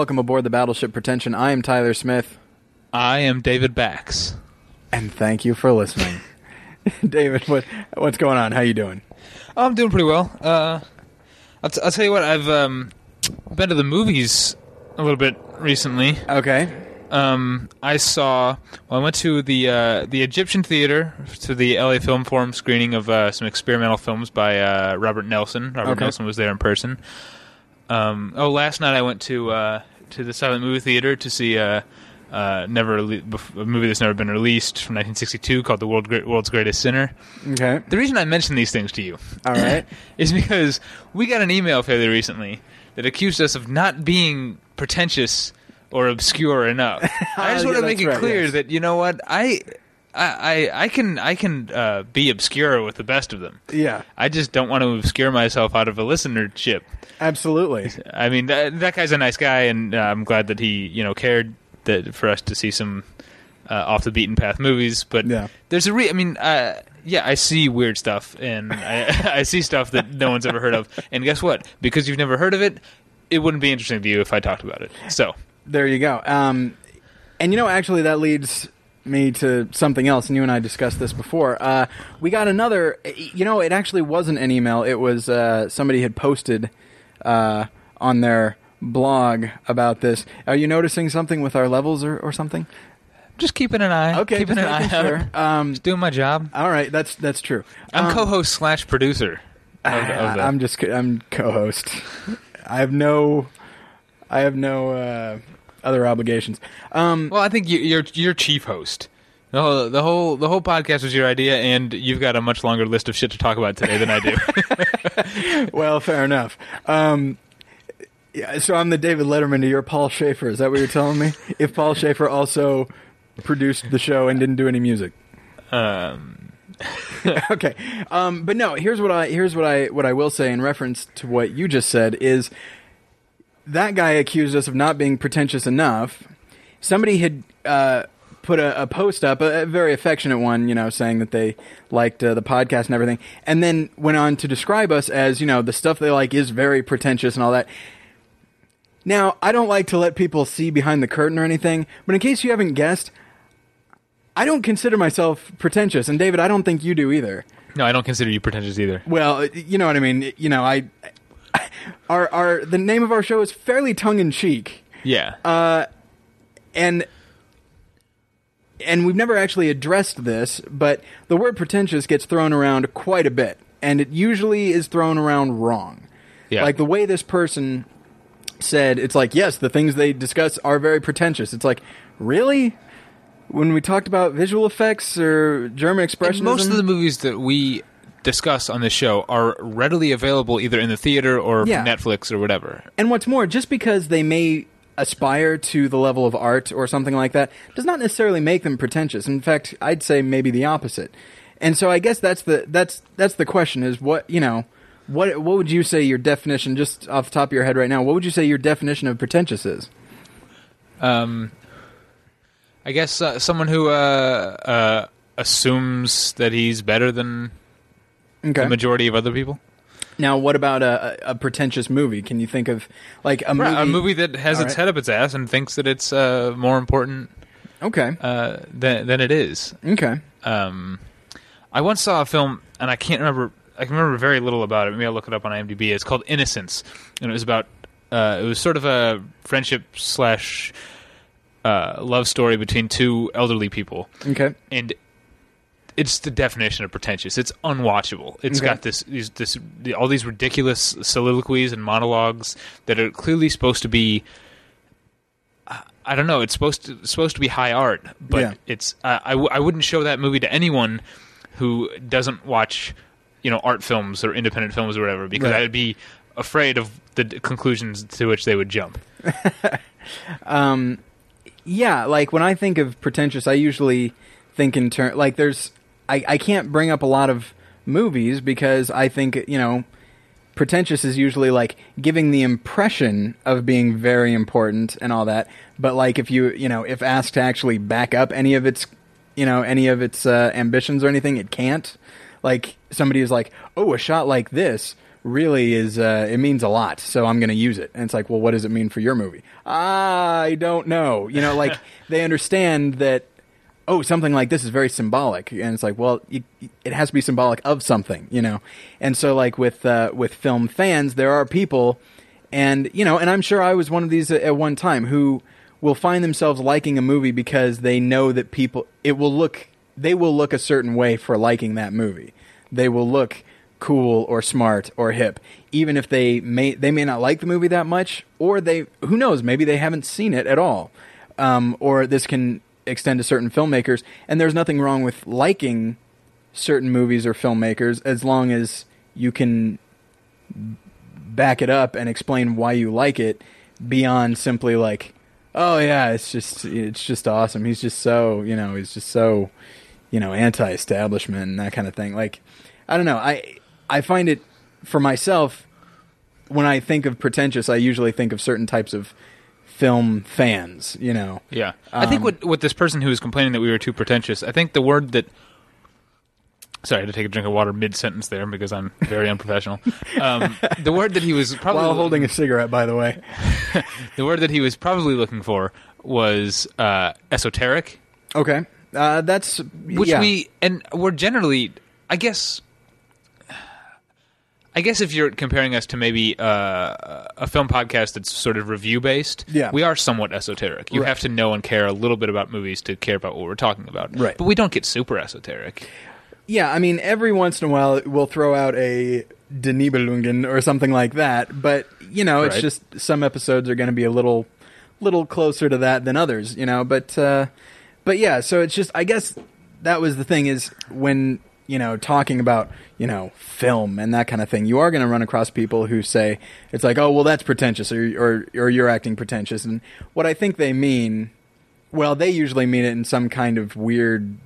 welcome aboard the Battleship Pretension. I am Tyler Smith, I am David Bax. and thank you for listening. David, what what's going on? How you doing? I'm doing pretty well. Uh, I'll, t- I'll tell you what, I've um, been to the movies a little bit recently. Okay. Um, I saw. Well, I went to the uh, the Egyptian Theater to the LA Film Forum screening of uh, some experimental films by uh, Robert Nelson. Robert Okay. Nelson was there in person. Um, oh, last night I went to uh, to the Silent Movie Theater to see uh, uh, never a movie that's never been released from 1962 called The World Great- World's Greatest Sinner. Okay. The reason I mention these things to you All right. is because we got an email fairly recently that accused us of not being pretentious or obscure enough. I just Yeah, want to make it right, clear yes. that you know what I. I, I I can I can uh, be obscure with the best of them. Yeah. I just don't want to obscure myself out of a listenership. Absolutely. I mean that, that guy's a nice guy, and uh, I'm glad that he you know cared that for us to see some uh, off the beaten path movies. But Yeah. there's a re. I mean, uh, yeah, I see weird stuff, and I, I see stuff that no one's ever heard of. And guess what? Because you've never heard of it, it wouldn't be interesting to you if I talked about it. So There you go. Um, and you know, actually, that leads me to something else. And you and I discussed this before. Uh, we got another. You know, it actually wasn't an email. It was uh, somebody had posted uh, on their blog about this. Are you noticing something with our levels or, or something? just keeping an eye. Okay, keeping an eye out. sure. Um, Just doing my job. all right, that's that's true. I'm Um, co-host slash producer. Of, of I'm just I'm co-host. I have no, I have no uh, other obligations. Um, Well, I think you, you're you're chief host. The whole, the whole the whole podcast was your idea, and you've got a much longer list of shit to talk about today than I do. well, fair enough. Um, yeah, so I'm the David Letterman to your Paul Shaffer. Is that what you're telling me? If Paul Shaffer also produced the show and didn't do any music. um, okay. Um, but no, here's what I here's what I what I will say in reference to what you just said is that guy accused us of not being pretentious enough. Somebody had uh, put a, a post up, a, a very affectionate one, you know, saying that they liked uh, the podcast and everything, and then went on to describe us as you know the stuff they like is very pretentious and all that. Now, I don't like to let people see behind the curtain or anything, but in case you haven't guessed, I don't consider myself pretentious, and David, I don't think you do either. no, I don't consider you pretentious either. Well, you know what I mean. You know, I, our our the name of our show is fairly tongue in cheek, Yeah. Uh, and and we've never actually addressed this, but the word pretentious gets thrown around quite a bit, and it usually is thrown around wrong. Yeah. Like the way this person said, it's like yes, the things they discuss are very pretentious. It's like really. When we talked about visual effects or German And most of the movies that we discuss on this show are readily available either in the theater or Yeah. Netflix or whatever. And what's more, just because they may aspire to the level of art or something like that does not necessarily make them pretentious. In fact, I'd say maybe the opposite. And so I guess that's the that's that's the question is what, you know, what what would you say your definition just off the top of your head right now, what would you say your definition of pretentious is? Um, I guess uh, someone who uh, uh, assumes that he's better than Okay. the majority of other people. now, what about a, a, pretentious movie? Can you think of like a movie a movie that has All its right. head up its ass and thinks that it's uh, more important Okay. uh, than than it is. Okay. Um, I once saw a film, and I can't remember. I can remember very little about it. Maybe I'll look it up on IMDb. It's called Innocence, and it was about. Uh, it was sort of a friendship slash uh, love story between two elderly people, Okay. and it's the definition of pretentious. It's unwatchable. It's Okay. got this, these, this, the, all these ridiculous soliloquies and monologues that are clearly supposed to be. I- don't know. It's supposed to supposed to be high art, but Yeah. it's. Uh, I, w- I wouldn't show that movie to anyone who doesn't watch, you know, art films or independent films or whatever, because Right. I'd be afraid of the conclusions to which they would jump. Um, yeah, like when I think of pretentious, I usually think in turn like there's I I can't bring up a lot of movies because I think you know pretentious is usually like giving the impression of being very important and all that. But like if you you know if asked to actually back up any of its you know any of its uh, ambitions or anything, it can't. Like somebody is like, oh, a shot like this really is uh, it means a lot so i'm going to use it and it's like well what does it mean for your movie i don't know you know like they understand that oh something like this is very symbolic. And it's like well it, it has to be symbolic of something you know? And so like with uh, with film fans there are people and you know and i'm sure i was one of these at one time who will find themselves liking a movie because they know that people it will look they will look a certain way for liking that movie. They will look cool or smart or hip even if they may they may not like the movie that much or they who knows maybe they haven't seen it at all. Um, or this can extend to certain filmmakers and there's nothing wrong with liking certain movies or filmmakers as long as you can back it up and explain why you like it beyond simply like oh yeah it's just it's just awesome. He's just so you know he's just so you know anti-establishment and that kind of thing. Like i don't know. I I find it for myself when I think of pretentious, I usually think of certain types of film fans. You know, Yeah, I think what what this person who was complaining that we were too pretentious. I think the word that. Sorry, I had to take a drink of water mid sentence there because I'm very unprofessional. Um, the word that he was probably while holding a cigarette, by the way. the word that he was probably looking for was uh, esoteric, Okay, uh, that's which yeah. we and we're generally, I guess. I guess if you're comparing us to maybe uh, a film podcast that's sort of review based, Yeah. we are somewhat esoteric. You Right. have to know and care a little bit about movies to care about what we're talking about. Right. But we don't get super esoteric. Yeah, I mean, every once in a while we'll throw out a Die Nibelungen or something like that, but you know, it's Right. just some episodes are going to be a little, little closer to that than others, you know. But, uh, but yeah, so it's just, I guess that was the thing is when you know talking about you know film and that kind of thing, you are going to run across people who say it's like, oh, well, that's pretentious, or or or you're acting pretentious, and what I think they mean, well, they usually mean it in some kind of weird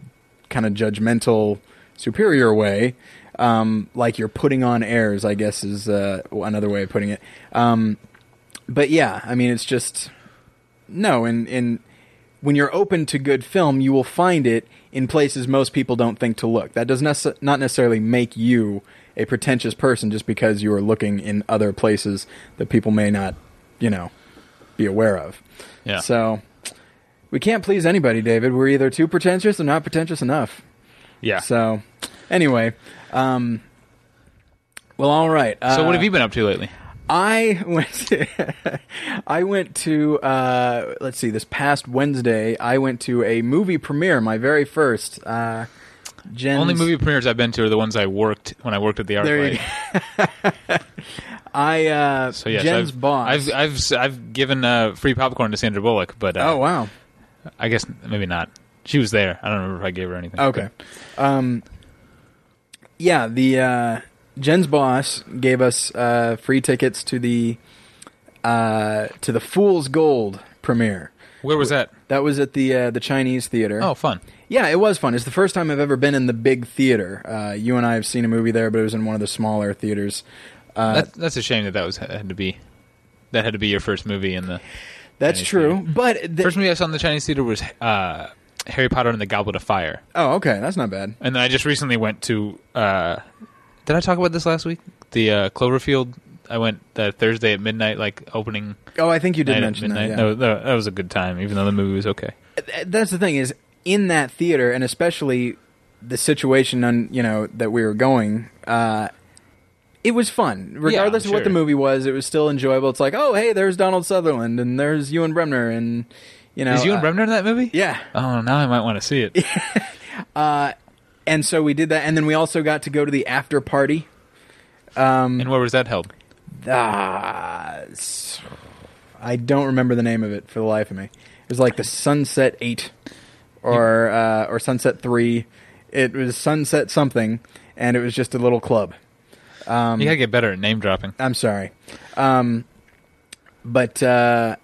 kind of judgmental superior way um, like you're putting on airs i guess is uh, another way of putting it. Um, but yeah i mean it's just no in, in when you're open to good film you will find it in places most people don't think to look that does nece- not necessarily make you a pretentious person just because you are looking in other places that people may not you know be aware of Yeah. so we can't please anybody david we're either too pretentious or not pretentious enough yeah. So, so, anyway, um, well, all right. Uh, what have you been up to lately? I went. To, I went to. Uh, let's see. This past Wednesday, I went to a movie premiere. My very first. Uh, Jen's, Only movie premieres I've been to are the ones I worked when I worked at the art. There. I uh, So yes, Jen's I've, boss. I've I've I've given uh, free popcorn to Sandra Bullock, but uh, oh wow. I guess maybe not. She was there. I don't remember if I gave her anything. Okay. Um, yeah, the uh, Jen's boss gave us uh, free tickets to the uh, to the Fool's Gold premiere. Where was that? That was at the uh, the Chinese theater. Oh, fun. yeah, it was fun. It's the first time I've ever been in the big theater. Uh, you and I have seen a movie there, but it was in one of the smaller theaters. Uh, That, that's a shame that that was had to be that had to be your first movie in the that's Chinese true, theater. but the, first movie I saw in the Chinese theater was uh, Harry Potter and the Goblet of Fire, oh, okay, that's not bad. and then I just recently went to. Uh, did I talk about this last week? The uh, Cloverfield. I went that Thursday at midnight, like opening Oh, I think you did night at mention that. yeah. No, no, that was a good time, even though the movie was okay. That's the thing is in that theater and especially the situation on you know that we were going uh it was fun regardless of what the movie was it was still enjoyable it's like oh hey there's donald sutherland and there's ewan bremner and you know Is Ewan uh, Bremner in that movie? yeah Oh, now I might want to see it. and so we did that and then we also got to go to the after party. Um and where was that held? s- i don't remember the name of it for the life of me. It was like the sunset 8 or uh or sunset 3 it was sunset something and it was just a little club. Um you gotta get better at name dropping. i'm sorry. Um but uh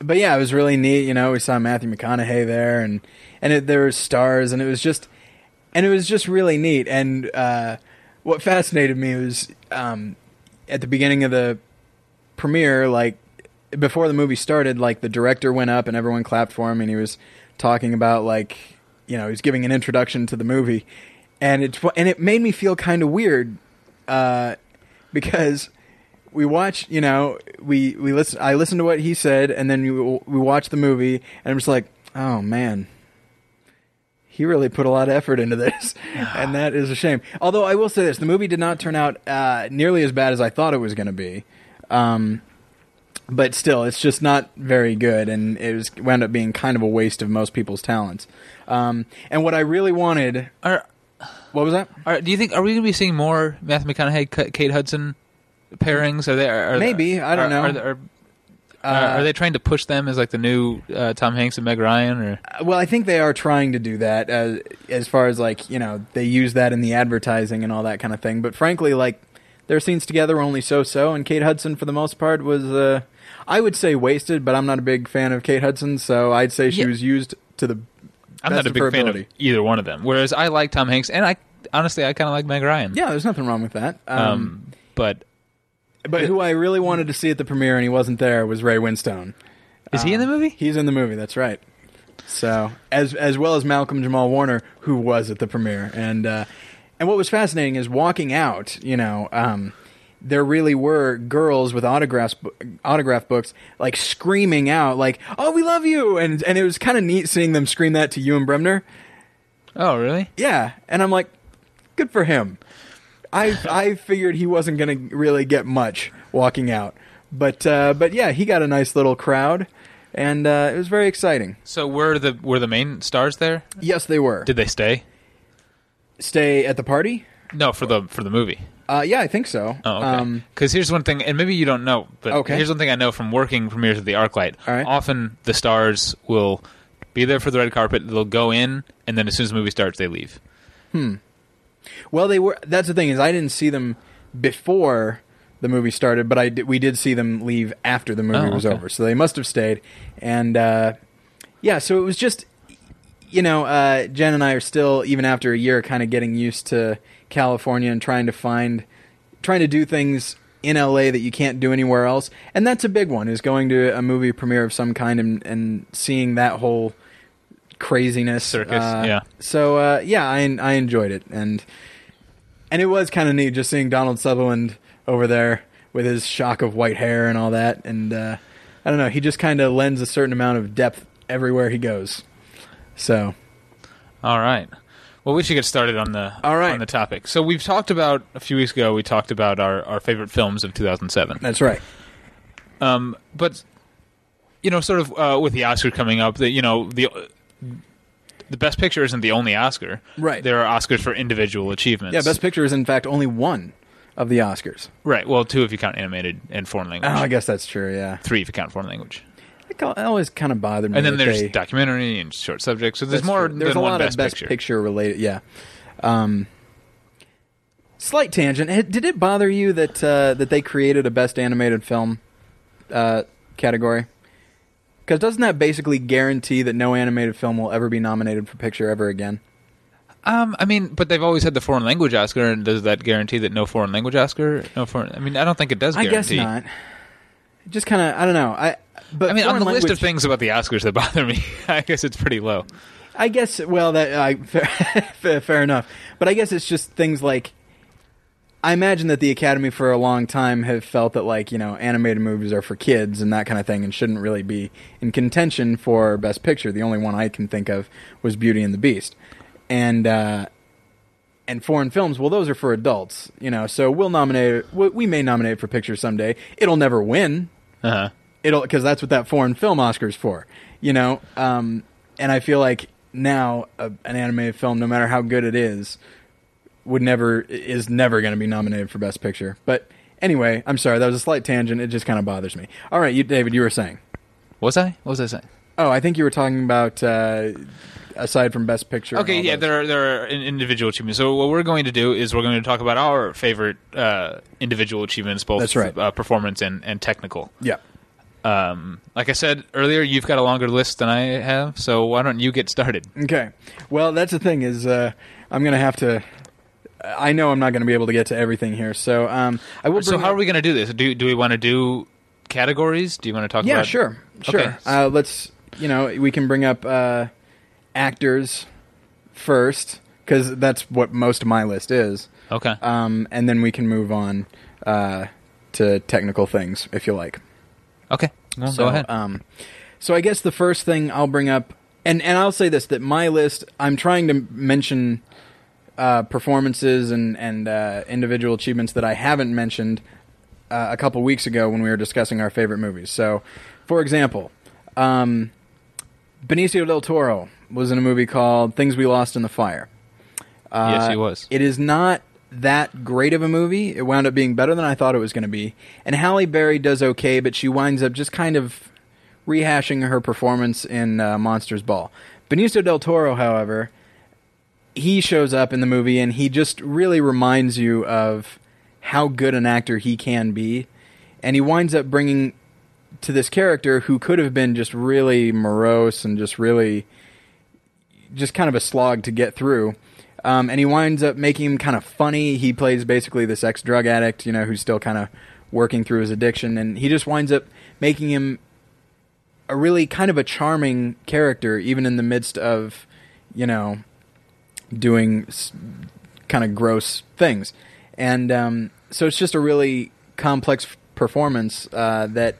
but yeah it was really neat. You know we saw matthew mcconaughey there and and it, there were stars and it was just and it was just really neat and uh what fascinated me was um at the beginning of the premiere like before the movie started like the director went up and everyone clapped for him and he was talking about like you know he was giving an introduction to the movie and it and it made me feel kind of weird uh because we watch, you know, we we listen. I listened to what he said, and then we we watch the movie, and I'm just like, oh man, he really put a lot of effort into this, and that is a shame. Although I will say this, the movie did not turn out uh, nearly as bad as I thought it was going to be. Um, but still, it's just not very good, and it was wound up being kind of a waste of most people's talents. Um, and what I really wanted, Are, what was that? are do you think are we going to be seeing more Matthew McConaughey, Kate Hudson pairings? Are they? Are, Maybe, I don't know. Are, are, are, are they trying to push them as like the new uh, Tom Hanks and Meg Ryan? Or Well, I think they are trying to do that as as far as like you know they use that in the advertising and all that kind of thing. But frankly, like their scenes together were only so so, and Kate Hudson for the most part was uh, I would say wasted. But I'm not a big fan of Kate Hudson, so I'd say she Yeah. was used to the. I'm best not a of big fan ability. of either one of them. Whereas I like Tom Hanks, and I honestly I kind of like Meg Ryan. Yeah, there's nothing wrong with that. Um, Um, but but who I really wanted to see at the premiere and he wasn't there was Ray Winstone. is he in the Um, movie? He's in the movie. That's right. So as as well as Malcolm Jamal Warner, who was at the premiere, and uh, and what was fascinating is walking out. You know, um, there really were girls with autographs, autograph books, like screaming out, like "Oh, we love you!" and and it was kind of neat seeing them scream that to Ewan Bremner. Oh, really? Yeah, and I'm like, good for him. I I figured he wasn't going to really get much walking out, but uh, but yeah, he got a nice little crowd, and uh, it was very exciting. So were the were the main stars there? Yes, they were. Did they stay? Stay at the party? No, for the for the movie. Uh, yeah, I think so. Oh, okay. Um, Because here's one thing, and maybe you don't know, but Okay. here's one thing I know from working premieres at the ArcLight. All right. Often the stars will be there for the red carpet. They'll go in, and then as soon as the movie starts, they leave. Well, they were. That's the thing is, I didn't see them before the movie started, but I did, we did see them leave after the movie Oh, was okay. over. So they must have stayed, and uh, yeah. So it was just, you know, uh, Jen and I are still even after a year, kind of getting used to California and trying to find, trying to do things in LA that you can't do anywhere else, and that's a big one. Is going to a movie premiere of some kind and, and seeing that whole craziness Circus, uh, yeah. So uh, yeah, I I enjoyed it, and and it was kind of neat just seeing Donald Sutherland over there with his shock of white hair and all that, and uh, I don't know, he just kind of lends a certain amount of depth everywhere he goes. So All right. Well, we should get started on the All right. on the topic. So we've talked about a few weeks ago. We talked about our, our favorite films of 2007. that's right. Um, but you know, sort of uh, with the Oscar coming up, that you know the the best picture isn't the only Oscar. Right. There are Oscars for individual achievements. Yeah, Best Picture is in fact only one of the Oscars. Right. Well, two if you count animated and foreign language. Oh. I guess that's true. Yeah, Three if you count foreign language. it always kind of bothered me. And then there's they- documentary and short subjects. So there's more true. There's than a one lot best, of best picture. picture. related. Yeah. Um, slight tangent. Did it bother you that uh, that they created a best animated film uh, category? Because doesn't that basically guarantee that no animated film will ever be nominated for picture ever again? Um, I mean, but they've always had the foreign language Oscar, and does that guarantee that no foreign language Oscar? No foreign. I mean, I don't think it does. I Guarantee. guess not. Just kind of, I don't know. I but I mean, on the list of things about the Oscars that bother me, I guess it's pretty low. I guess. Well, that I fair, fair enough. But I guess it's just things like. I imagine that the Academy for a long time have felt that like you know animated movies are for kids and that kind of thing and shouldn't really be in contention for Best Picture. The only one I can think of was Beauty and the Beast, and uh, and foreign films. Well, those are for adults, you know. So we'll nominate. We we may nominate for picture someday. It'll never win Uh huh. it'll because that's what that foreign film Oscar's for, you know. Um, and I feel like now a, an animated film, no matter how good it is, would never is never going to be nominated for Best Picture. But anyway, I'm sorry that was a slight tangent. It just kind of bothers me. All right, you, David, you were saying. Was I? What was I saying? Oh, I think you were talking about uh, aside from Best Picture. Okay, yeah, those. there are, there are in- individual achievements. So what we're going to do is we're going to talk about our favorite uh, individual achievements, both That's right. uh, performance and, and technical. yeah. Um, like I said earlier, you've got a longer list than I have, so why don't you get started? Okay. Well, that's the thing is uh, I'm going to have to. I know I'm not going to be able to get to everything here, so um, I will. So how up- are we going to do this? Do do we want to do categories? Do you want to talk about Yeah, about? sure, sure. Okay. Uh, let's, you know, we can bring up uh, actors first because that's what most of my list is, Okay. um, and then we can move on uh, to technical things, if you like. Okay, well, so, go ahead. Um, so I guess the first thing I'll bring up, and and I'll say this: that my list, I'm trying to mention uh, performances and and uh, individual achievements that I haven't mentioned uh, a couple weeks ago when we were discussing our favorite movies. So, for example, um, Benicio del Toro was in a movie called Things We Lost in the Fire. Uh, Yes, he was. It is not that great of a movie. It wound up being better than I thought it was going to be. And Halle Berry does okay, but she winds up just kind of rehashing her performance in uh, Monsters Ball. Benicio del Toro, however, he shows up in the movie and he just really reminds you of how good an actor he can be. And he winds up bringing to this character who could have been just really morose and just really just kind of a slog to get through. Um, and he winds up making him kind of funny. He plays basically this ex drug addict, you know, who's still kind of working through his addiction, and he just winds up making him a really kind of a charming character, even in the midst of, you know, doing s- kind of gross things. And um, so it's just a really complex performance uh, that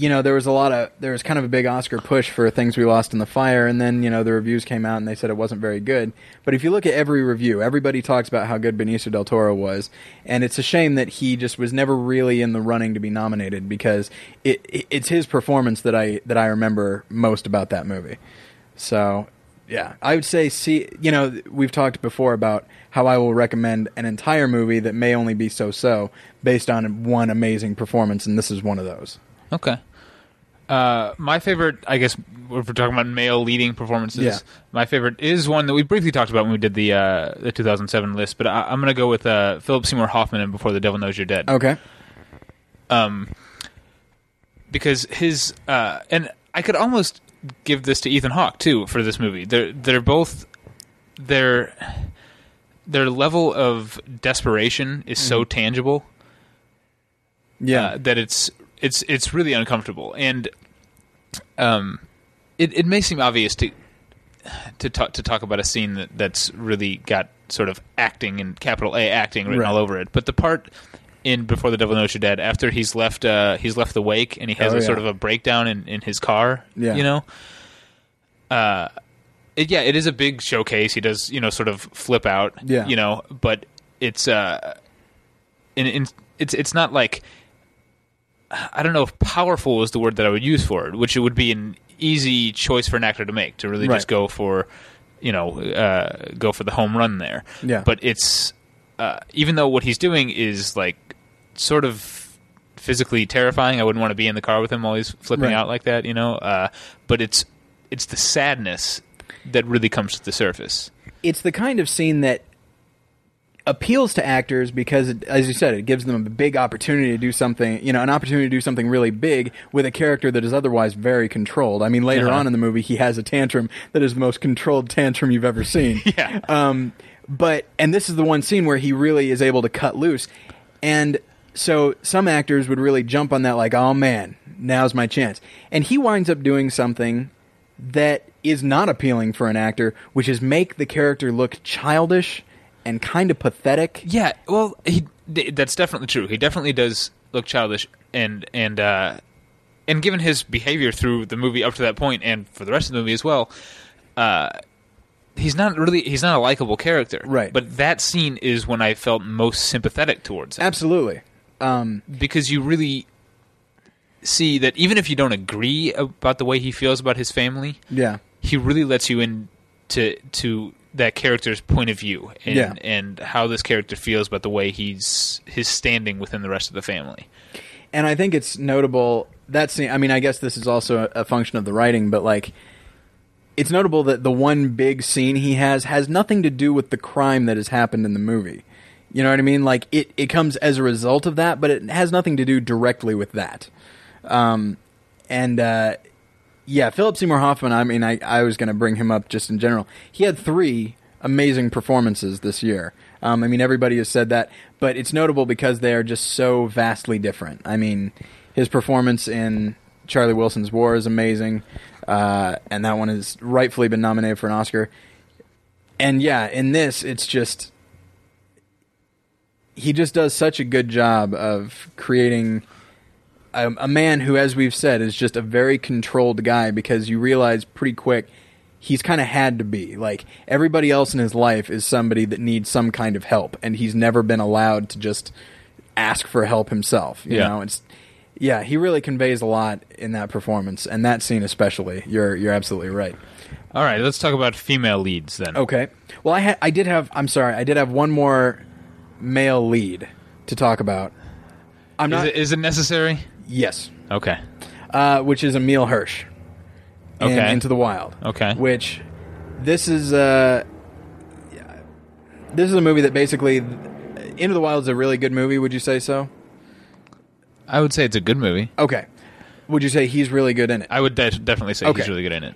you know, there was a lot of there was kind of a big Oscar push for things we lost in the fire, and then you know the reviews came out and they said it wasn't very good. But if you look at every review, everybody talks about how good Benicio del Toro was, and it's a shame that he just was never really in the running to be nominated because it, it it's his performance that I that I remember most about that movie. So yeah, I would say see you know we've talked before about how I will recommend an entire movie that may only be so so based on one amazing performance, and this is one of those. Okay. Uh, my favorite, I guess, if we're talking about male leading performances, Yeah. my favorite is one that we briefly talked about when we did the uh, the 2007 list. But I, I'm going to go with uh, Philip Seymour Hoffman in Before the Devil Knows You're Dead. Okay. um, because his uh, and I could almost give this to Ethan Hawke too for this movie. They're they're both their their level of desperation is so tangible Yeah. uh, that it's it's it's really uncomfortable and um it it may seem obvious to to talk to talk about a scene that that's really got sort of acting and capital A acting written Right. all over it but the part in Before the Devil Knows You're Dead after he's left uh he's left the wake and he has Oh, a yeah. sort of a breakdown in in his car Yeah. you know uh it, yeah, it is a big showcase. He does, you know, sort of flip out, Yeah. you know, but it's uh, in, in it's it's not like I don't know if powerful is the word that I would use for it, which it would be an easy choice for an actor to make to really Right. just go for, you know, uh, go for the home run there. Yeah. But it's uh, even though what he's doing is like sort of physically terrifying. I wouldn't want to be in the car with him while he's flipping Right. out like that, you know. Uh, but it's it's the sadness that really comes to the surface. it's the kind of scene that appeals to actors because, it, as you said, it gives them a big opportunity to do something, you know, an opportunity to do something really big with a character that is otherwise very controlled. I mean, later Uh-huh. on in the movie, he has a tantrum that is the most controlled tantrum you've ever seen. Yeah. Um, but, and this is the one scene where he really is able to cut loose. And so some actors would really jump on that, like, oh man, now's my chance. And he winds up doing something that is not appealing for an actor, which is make the character look childish and kind of pathetic. Yeah, well, he th- that's definitely true. He definitely does look childish, and and uh, and given his behavior through the movie up to that point, and for the rest of the movie as well, uh, he's not really he's not a likable character. Right. But that scene is when I felt most sympathetic towards him Absolutely. Um, because you really see that even if you don't agree about the way he feels about his family, yeah. he really lets you in to to that character's point of view and Yeah. and how this character feels about the way he's his standing within the rest of the family. And I think it's notable that scene. I mean, I guess this is also a, a function of the writing, but like, it's notable that the one big scene he has has nothing to do with the crime that has happened in the movie. You know what I mean? Like, it, it comes as a result of that, but it has nothing to do directly with that. Um, and uh, yeah, Philip Seymour Hoffman. I mean, I, I was going to bring him up just in general. He had three amazing performances this year. Um, I mean, everybody has said that, but it's notable because they are just so vastly different. I mean, his performance in Charlie Wilson's War is amazing, uh, and that one has rightfully been nominated for an Oscar. And yeah, in this, it's just he just does such a good job of creating a, a man who, as we've said, is just a very controlled guy because you realize pretty quick he's kind of had to be. Like everybody else in his life is somebody that needs some kind of help, and he's never been allowed to just ask for help himself. You Yeah. know, it's yeah, he really conveys a lot in that performance, and that scene especially. You're you're absolutely right. All right, let's talk about female leads then. Okay. Well, I had I did have I'm sorry I did have one more male lead to talk about. I'm Is not it, is it necessary? yes, Okay. uh, which is Emile Hirsch. in Okay. Into the Wild. Okay. Which this is uh this is a movie that basically Into the Wild is a really good movie. Would you say so? I would say it's a good movie. Okay. Would you say he's really good in it? I would de- definitely say Okay. he's really good in it.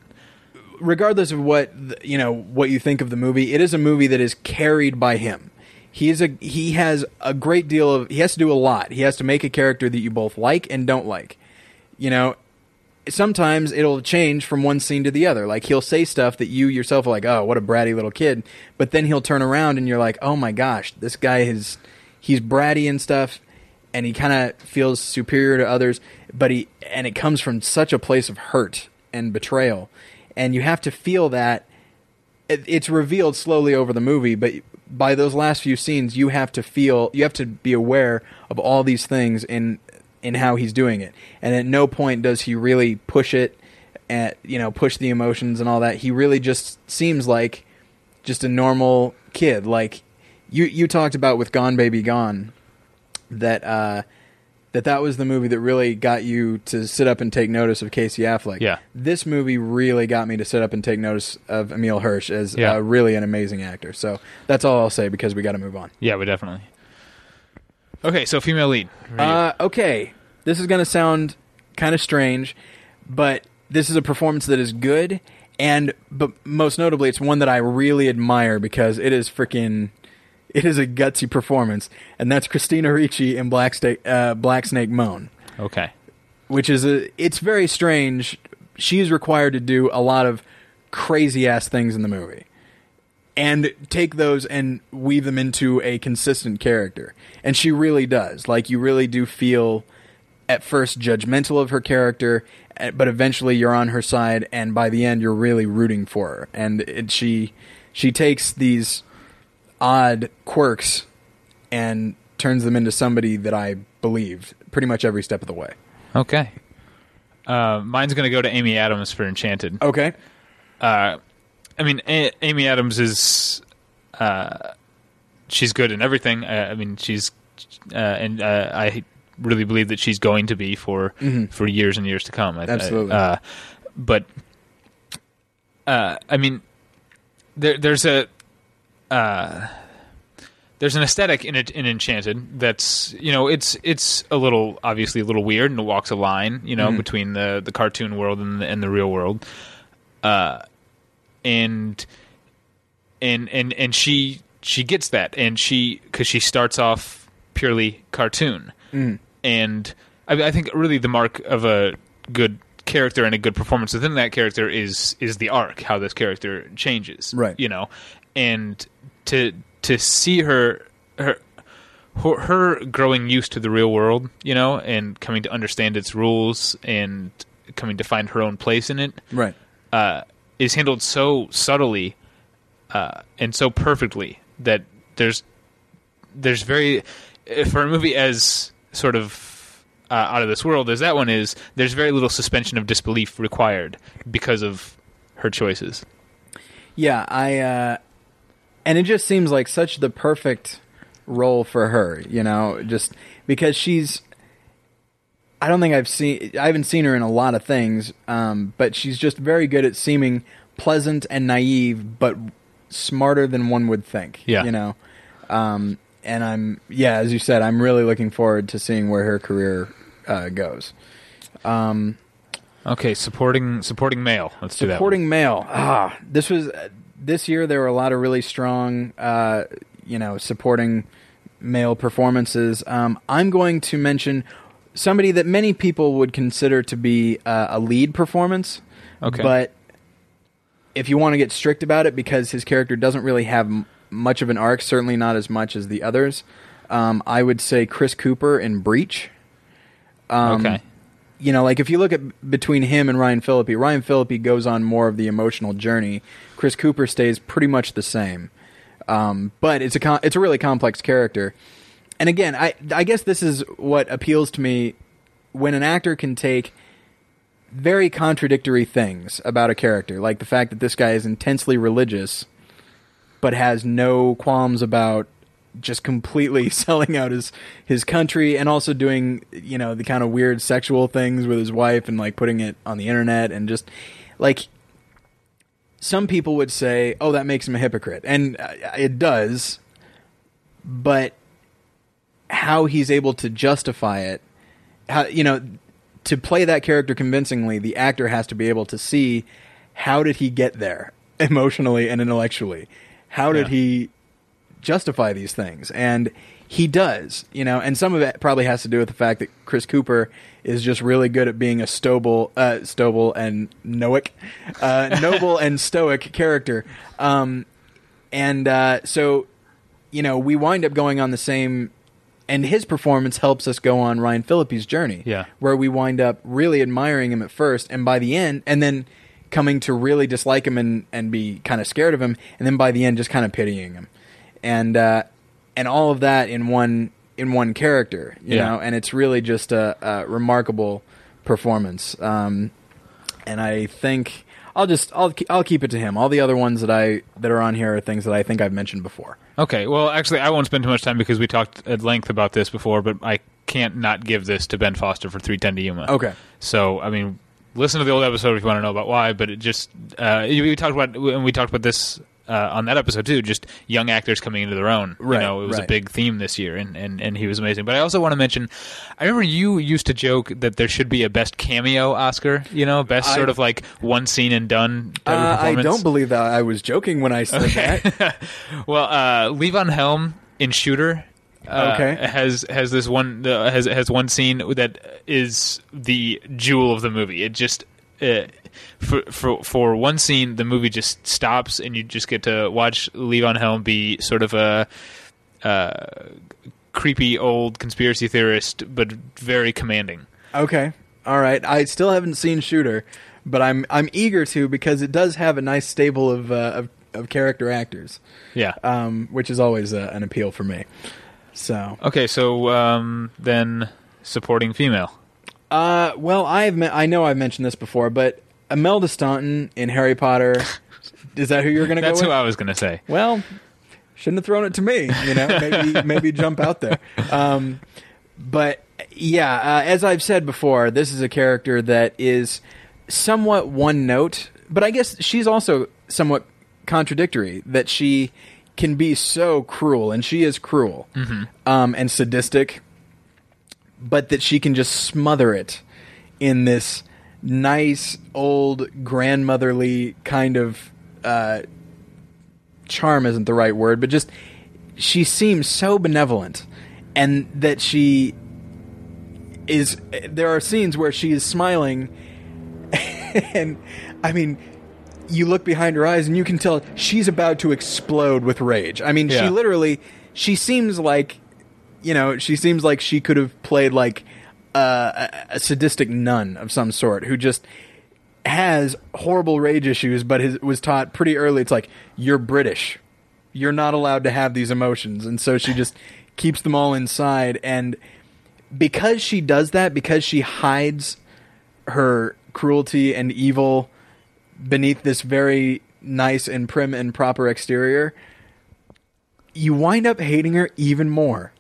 regardless of what th- you know what you think of the movie, it is a movie that is carried by him. He is a he has a great deal of he has to do a lot. He has to make a character that you both like and don't like. You know, sometimes it'll change from one scene to the other. Like he'll say stuff that you yourself are like, "Oh, what a bratty little kid," but then he'll turn around and you're like, "Oh my gosh, this guy is he's bratty and stuff." And he kind of feels superior to others, but he and it comes from such a place of hurt and betrayal, and you have to feel that it, it's revealed slowly over the movie, but by those last few scenes, you have to feel, you have to be aware of all these things in in how he's doing it, and at no point does he really push it, at you know, push the emotions and all that. He really just seems like just a normal kid, like you you talked about with Gone Baby Gone, that uh, that that was the movie that really got you to sit up and take notice of Casey Affleck. Yeah. This movie really got me to sit up and take notice of Emile Hirsch as Yeah. uh, really an amazing actor. So that's all I'll say because we got to move on. Yeah, we definitely. Okay, so female lead. Uh, okay, this is going to sound kind of strange, but this is a performance that is good, and but most notably, it's one that I really admire because it is freaking. It is a gutsy performance, and that's Christina Ricci in Black, Sta- uh, Black Snake Moan. okay. which is a it's very strange. She's required to do a lot of crazy ass things in the movie. And take those and weave them into a consistent character. And she really does. Like you really do feel at first judgmental of her character, eh, but eventually you're on her side and by the end you're really rooting for her. And it, she she takes these odd quirks and turns them into somebody that I believe pretty much every step of the way. Okay. Uh, mine's going to go to Amy Adams for Enchanted. Okay. Uh, I mean, A- Amy Adams is uh, she's good in everything. Uh, I mean, she's uh, and uh, I really believe that she's going to be for for years and years to come. I- I- Absolutely. uh, but uh, I mean, there, there's a uh, there's an aesthetic in it in Enchanted that's you know it's it's a little obviously a little weird and it walks a line you know between the the cartoon world and the, and the real world, uh, and and and and she she gets that and she because she starts off purely cartoon. And I, I think really the mark of a good character and a good performance within that character is is the arc how this character changes Right. you know and to to see her her her, growing used to the real world you know and coming to understand its rules and coming to find her own place in it Right. uh, is handled so subtly uh, and so perfectly that there's there's very uh, for a movie as sort of uh, out of this world as that one is. There's very little suspension of disbelief required because of her choices. Yeah, I uh and it just seems like such the perfect role for her, you know, just because she's I don't think I've seen I haven't seen her in a lot of things, um, but she's just very good at seeming pleasant and naive, but smarter than one would think. Yeah. You know? Um and I'm yeah, as you said, I'm really looking forward to seeing where her career uh, goes. Okay, supporting supporting male. Let's do that. Supporting male. Ah, this was this year. There were a lot of really strong, uh, you know, supporting male performances. Um, I'm going to mention somebody that many people would consider to be uh, a lead performance. Okay. but if you want to get strict about it, because his character doesn't really have m- much of an arc, certainly not as much as the others. um, I would say Chris Cooper in Breach. Um, okay. You know, like if you look at between him and Ryan Phillippe, Ryan Phillippe goes on more of the emotional journey. Chris Cooper stays pretty much the same, um, but it's a com- it's a really complex character. And again, I I guess this is what appeals to me when an actor can take very contradictory things about a character, like the fact that this guy is intensely religious, but has no qualms about just completely selling out his his country and also doing you know the kind of weird sexual things with his wife and like putting it on the internet and just like some people would say oh that makes him a hypocrite and uh, it does but how he's able to justify it how you know to play that character convincingly the actor has to be able to see how did he get there emotionally and intellectually how did Yeah. he justify these things and he does you know and some of it probably has to do with the fact that chris cooper is just really good at being a stoble uh stoble and noic uh noble and stoic character um and uh so you know we wind up going on the same and his performance helps us go on Ryan Phillippe's journey. Yeah. Where we wind up really admiring him at first and by the end and then coming to really dislike him and, and be kind of scared of him and then by the end just kind of pitying him. And uh and all of that in one in one character, you Yeah. know, and it's really just a, a remarkable performance. Um and I think I'll just I'll I'll keep it to him. All the other ones that I that are on here are things that I think I've mentioned before. Okay. Well, actually, I won't spend too much time because we talked at length about this before, but I can't not give this to Ben Foster for 310 to Yuma. Okay. So, I mean, listen to the old episode if you want to know about why, but it just, uh, we talked about, and we talked about this uh, on that episode too, just young actors coming into their own. Right, You know, it was a big theme this year, and, and, and he was amazing. But I also want to mention, I remember you used to joke that there should be a best cameo Oscar, you know, best I- sort of like one scene and done Uh, I don't believe that I was joking when I said that. well, uh, Levon Helm in Shooter. Uh, Okay. has has this one uh, has has one scene that is the jewel of the movie. It just uh, for for for one scene the movie just stops and you just get to watch Levon Helm be sort of a uh, creepy old conspiracy theorist, but very commanding. Okay. All right. I still haven't seen Shooter, but I'm I'm eager to because it does have a nice stable of uh, of, of character actors, Yeah. um, which is always uh, an appeal for me. So, okay, so um, then supporting female. Uh, well, I've me- I know I've mentioned this before, but Imelda Staunton in Harry Potter. is that who you're going to go That's with? who I was going to say. Well, shouldn't have thrown it to me. You know, maybe maybe jump out there. Um, but yeah, uh, as I've said before, this is a character that is somewhat one note, but I guess she's also somewhat contradictory. That she can be so cruel, and she is cruel um, and sadistic, but that she can just smother it in this nice old grandmotherly kind of uh, charm isn't the right word, but just she seems so benevolent, and that she is. There are scenes where she is smiling, and I mean, you look behind her eyes and you can tell she's about to explode with rage. I mean, Yeah. she literally. She seems like, you know, she seems like she could have played like uh, a, a sadistic nun of some sort who just has horrible rage issues, but his, was taught pretty early. It's like you're British, you're not allowed to have these emotions, and so she just keeps them all inside. And because she does that, because she hides her cruelty and evil beneath this very nice and prim and proper exterior, you wind up hating her even more.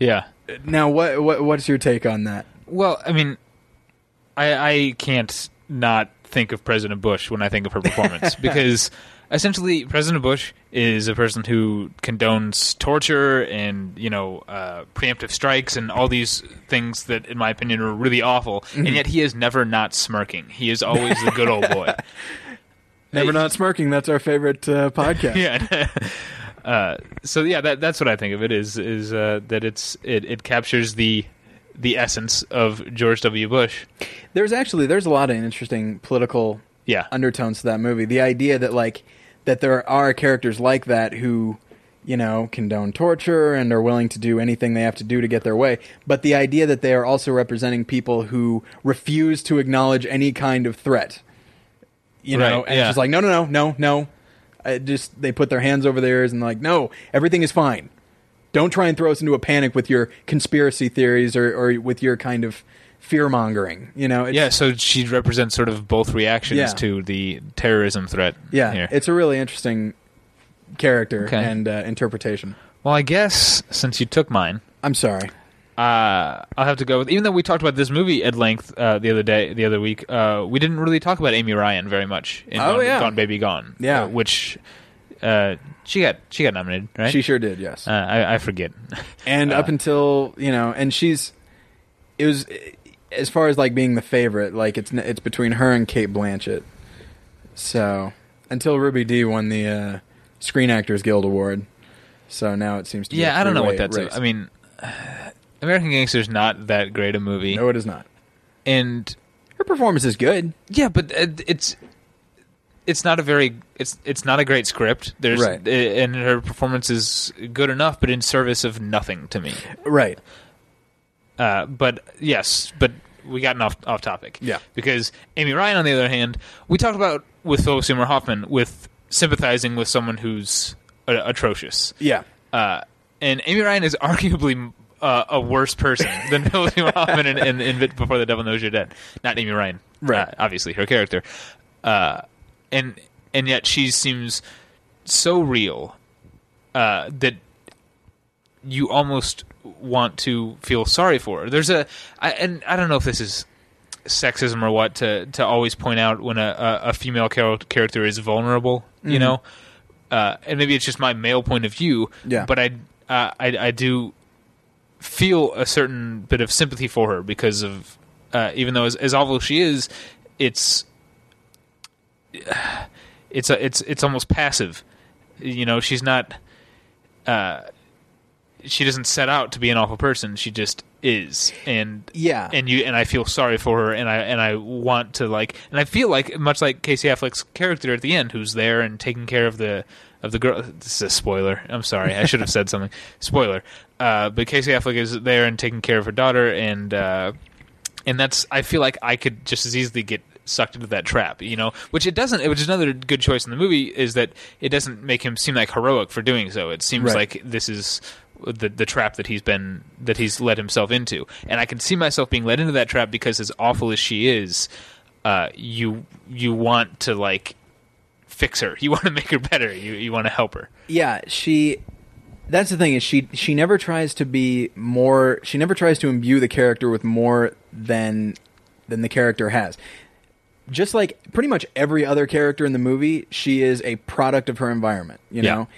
Yeah. Now, what, what what's your take on that? Well, I mean, I, I can't not think of President Bush when I think of her performance because essentially President Bush is a person who condones torture and you know uh, preemptive strikes and all these things that, in my opinion, are really awful. And yet he is never not smirking. He is always the good old boy. Never not smirking. That's our favorite uh, podcast. yeah. Uh, so yeah, that that's what I think of it is is uh, that it's it, it captures the the essence of George W. Bush. There's actually there's a lot of interesting political Yeah. undertones to that movie. The idea that like that there are characters like that who you know, condone torture and are willing to do anything they have to do to get their way. But the idea that they are also representing people who refuse to acknowledge any kind of threat, you know, and yeah. it's just like, no, no, no, no, no. I just they put their hands over their ears and like, no, everything is fine. Don't try and throw us into a panic with your conspiracy theories or, or with your kind of fear mongering. You know, it's, Yeah, so she represents sort of both reactions Yeah. to the terrorism threat. yeah, here. it's a really interesting character Okay. and uh, interpretation. well, I guess since you took mine, I'm sorry. Uh, I'll have to go with. Even though we talked about this movie at length uh, the other day, the other week, uh, we didn't really talk about Amy Ryan very much. In Oh, Gone, yeah. Gone Baby Gone. Yeah. uh, which uh, she got she got nominated, right? She sure did, yes. uh, I, I forget. and up until you know, and she's it was as far as like being the favorite, like it's it's between her and Cate Blanchett. So until Ruby Dee won the uh, Screen Actors Guild Award, so now it seems to be yeah, I don't know what that's. I mean, American Gangster's not that great a movie, no, it is not. and Her performance is good. Yeah, but it, it's it's not a very it's it's not a great script. There's Right. uh, and her performance is good enough, but in service of nothing to me. Right. Uh, but yes, but we gotten off off topic. Yeah. because Amy Ryan, on the other hand, we talked about with Philip Seymour Hoffman with sympathizing with someone who's uh, atrocious. Yeah. Uh, and Amy Ryan is arguably uh, a worse person than Philip Seymour Hoffman in, in, in Before the Devil Knows You're Dead. Not Amy Ryan, Right. Uh, obviously, her character, uh, and and yet she seems so real uh, that you almost want to feel sorry for her. There's a, I, and I don't know if this is sexism or what to to always point out when a, a, a female char- character is vulnerable, you Mhm. know, uh, and maybe it's just my male point of view. Yeah. But I, uh, I, I do feel a certain bit of sympathy for her because of, uh, even though as, as awful as she is, it's, it's a, it's it's almost passive. You know, she's not. Uh, she doesn't set out to be an awful person. She just is, and Yeah. and you and I feel sorry for her, and I and I want to like, and I feel like much like Casey Affleck's character at the end, who's there and taking care of the of the girl. This is a spoiler. I'm sorry, I should have said something. Spoiler. Uh, but Casey Affleck is there and taking care of her daughter, and uh, and that's I feel like I could just as easily get sucked into that trap, you know. Which it doesn't. Which is another good choice in the movie is that it doesn't make him seem like heroic for doing so. It seems Right. like this is the the trap that he's been that he's led himself into, and I can see myself being led into that trap because as awful as she is, uh, you you want to like fix her. You want to make her better. You you want to help her. yeah she that's the thing is she she never tries to be more she never tries to imbue the character with more than than the character has just like pretty much every other character in the movie she is a product of her environment you Yeah. know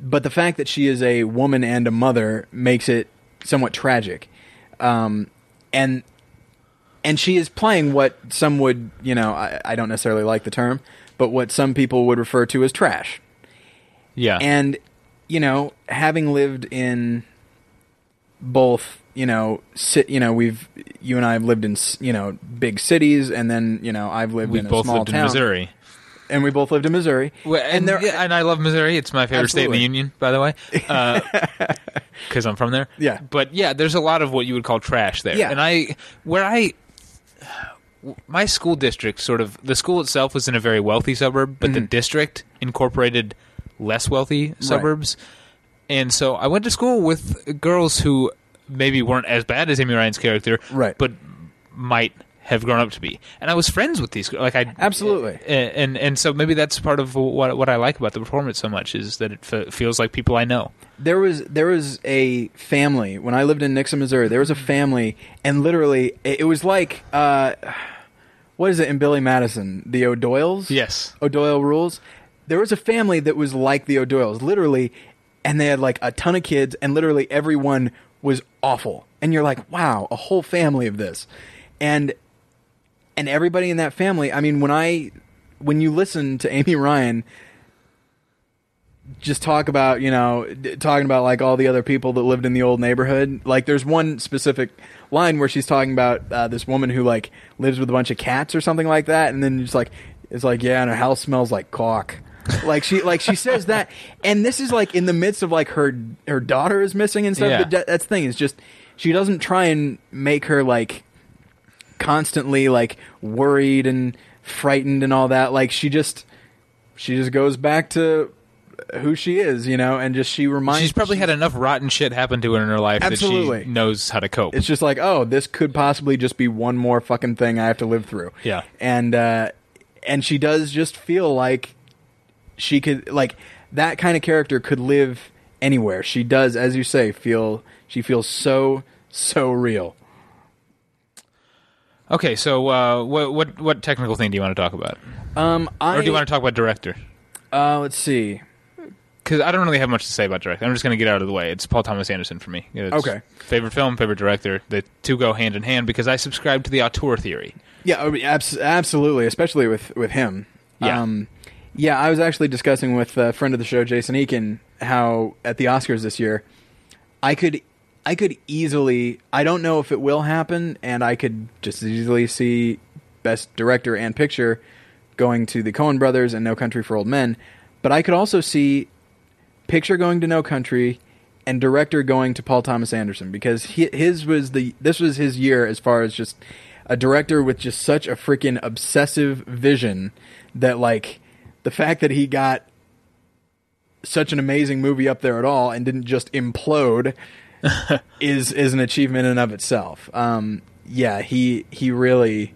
but the fact that she is a woman and a mother makes it somewhat tragic um and and she is playing what some would you know I, I don't necessarily like the term but what some people would refer to as trash Yeah. and you know having lived in both you know sit you know we've you and I have lived in you know big cities and then you know I've lived we in a both small lived town in Missouri. and we both lived in Missouri Well, and, there yeah, and I love Missouri. It's my favorite state in the union, by the way, uh, because I'm from there. Yeah. but yeah, there's a lot of what you would call trash there. Yeah. and I where I my school district sort of the school itself was in a very wealthy suburb, but the Mm-hmm. district incorporated less wealthy suburbs, and so I went to school with girls who maybe weren't as bad as Amy Ryan's character, Right. but might have grown up to be. And I was friends with these. Like I Absolutely. and and, and so maybe that's part of what what I like about the performance so much is that it f- feels like people I know. there was there was a family when I lived in Nixon, Missouri. There was a family, and literally, it, it was like uh, what is it in Billy Madison? The O'Doyles. Yes. O'Doyle rules. There was a family that was like the O'Doyles, literally, and they had like a ton of kids, and literally everyone was awful. And you're like, wow, a whole family of this, and and everybody in that family. I mean, when I when you listen to Amy Ryan just talk about you know d- talking about like all the other people that lived in the old neighborhood like there's one specific line where she's talking about uh, this woman who like lives with a bunch of cats or something like that and then just like it's like yeah and her house smells like cock like she like she says that, and this is like in the midst of like her her daughter is missing and stuff. Yeah. But that- that's the thing. Is just she doesn't try and make her like constantly like worried and frightened and all that. Like she just she just goes back to who she is, you know, and just she reminds. She's probably had enough rotten shit happen to her in her life Absolutely. that she knows how to cope. It's just like, oh, this could possibly just be one more fucking thing I have to live through. Yeah. and uh, and she does just feel like she could like that kind of character could live anywhere. She does, as you say, feel she feels so so real. okay, so uh, what what what technical thing do you want to talk about, Um, I or do you want to talk about director? uh, let's see. Because I don't really have much to say about director. I'm just going to get out of the way. It's Paul Thomas Anderson for me. It's Okay. Favorite film, favorite director. The two go hand in hand because I subscribe to the auteur theory. Yeah, absolutely, especially with with him. Yeah. Um, yeah, I was actually discussing with a friend of the show, Jason Eakin, how at the Oscars this year, I could I could easily I don't know if it will happen, and I could just easily see best director and picture going to the Coen brothers and No Country for Old Men, but I could also see picture going to No Country and director going to Paul Thomas Anderson because he, his was the this was his year as far as just a director with just such a freaking obsessive vision that like the fact that he got such an amazing movie up there at all and didn't just implode is is an achievement in and of itself. Um, yeah, he he really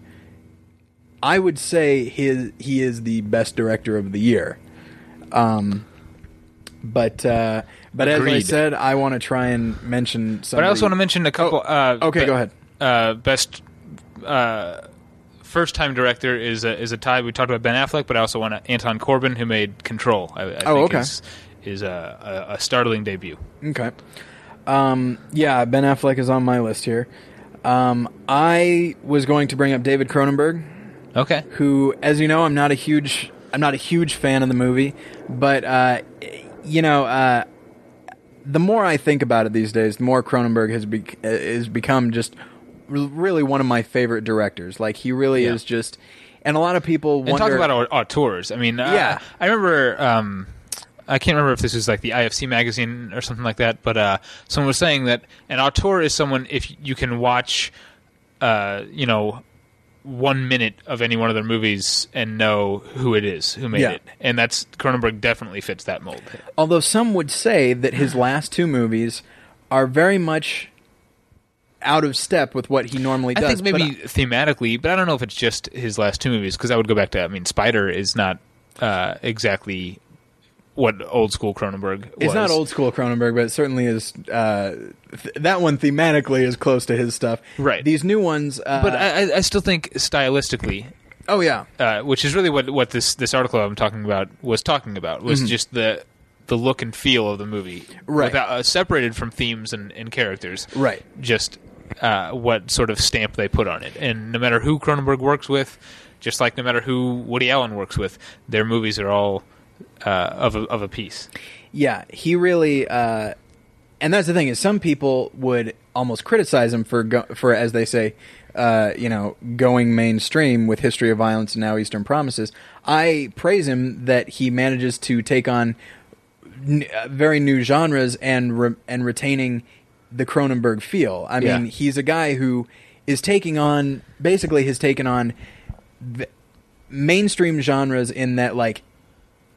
I would say his he is the best director of the year. Um, but uh, but as I said, I want to try and mention. Somebody. But I also want to mention a couple. uh, Oh, okay, be- go ahead. Uh, best uh, first time director is a, is a tie. We talked about Ben Affleck, but I also want to, Anton Corbijn, who made Control. I, I Oh, think okay. Is, is a, a, a startling debut. Okay. Um, yeah, Ben Affleck is on my list here. Um, I was going to bring up David Cronenberg, Okay. who, as you know, I'm not a huge I'm not a huge fan of the movie, but uh, you know, uh, the more I think about it these days, the more Cronenberg has be- uh, has become just really one of my favorite directors. Like he really Yeah. is just, and a lot of people And wonder. talk about au- auteurs. I mean, uh, Yeah. I remember. Um, I can't remember if this was like the IFC magazine or something like that, but uh, someone was saying that an auteur is someone if you can watch, uh, you know, one minute of any one of their movies and know who it is who made Yeah. it, and that's Cronenberg definitely fits that mold. Although some would say that his last two movies are very much out of step with what he normally does. I think maybe but thematically, but I don't know if it's just his last two movies because I would go back to. I mean, Spider is not uh, exactly what old school Cronenberg. Was. It's not old school Cronenberg, but it certainly is. Uh, th- that one thematically is close to his stuff. Right. These new ones, uh, but I, I- still think stylistically, oh yeah, uh, which is really what what this this article I'm talking about was talking about was just the the look and feel of the movie, Right. Without, uh, separated from themes and, and characters, right. Just uh, what sort of stamp they put on it, and no matter who Cronenberg works with, just like no matter who Woody Allen works with, their movies are all uh, of a, of a piece. Yeah, he really. Uh, and that's the thing is, some people would almost criticize him for go- for as they say, uh, you know, going mainstream with History of Violence and now Eastern Promises. I praise him that he manages to take on n- uh, very new genres and re- and retaining the Cronenberg feel. I Yeah. mean, he's a guy who is taking on basically has taken on v- mainstream genres in that like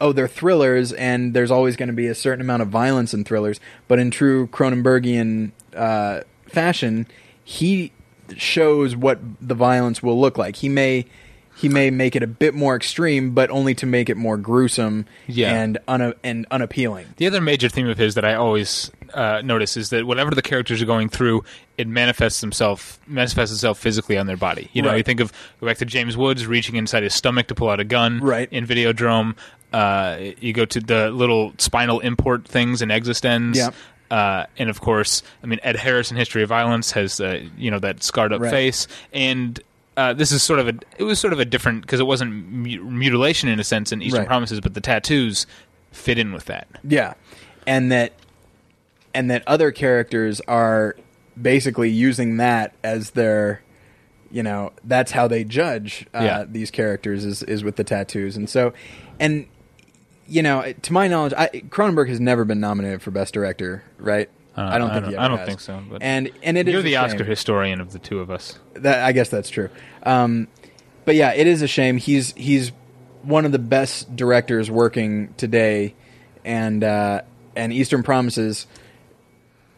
oh they're thrillers and there's always going to be a certain amount of violence in thrillers but in true cronenbergian uh, fashion he shows what the violence will look like he may he may make it a bit more extreme but only to make it more gruesome Yeah. and una- and unappealing The other major theme of his that I always uh, notice is that whatever the characters are going through, it manifests himself manifests itself physically on their body. You know, Right. you think of go back to James Woods reaching inside his stomach to pull out a gun, Right. In Videodrome, uh, you go to the little spinal import things in Existenz. Yeah. Uh, and of course, I mean Ed Harris in History of Violence has uh, you know that scarred up Right. face, and uh, this is sort of a it was sort of a different because it wasn't mu- mutilation in a sense in Eastern Right. Promises, but the tattoos fit in with that. Yeah, and that and that other characters are basically using that as their, you know, that's how they judge uh, Yeah. these characters is is with the tattoos, and so, and you know, to my knowledge, I, Cronenberg has never been nominated for best director, right? I don't, think he ever I don't think so. But And and it you're the Oscar historian of the two of us. That I guess that's true. Um, but yeah, it is a shame. He's he's one of the best directors working today, and uh, and Eastern Promises.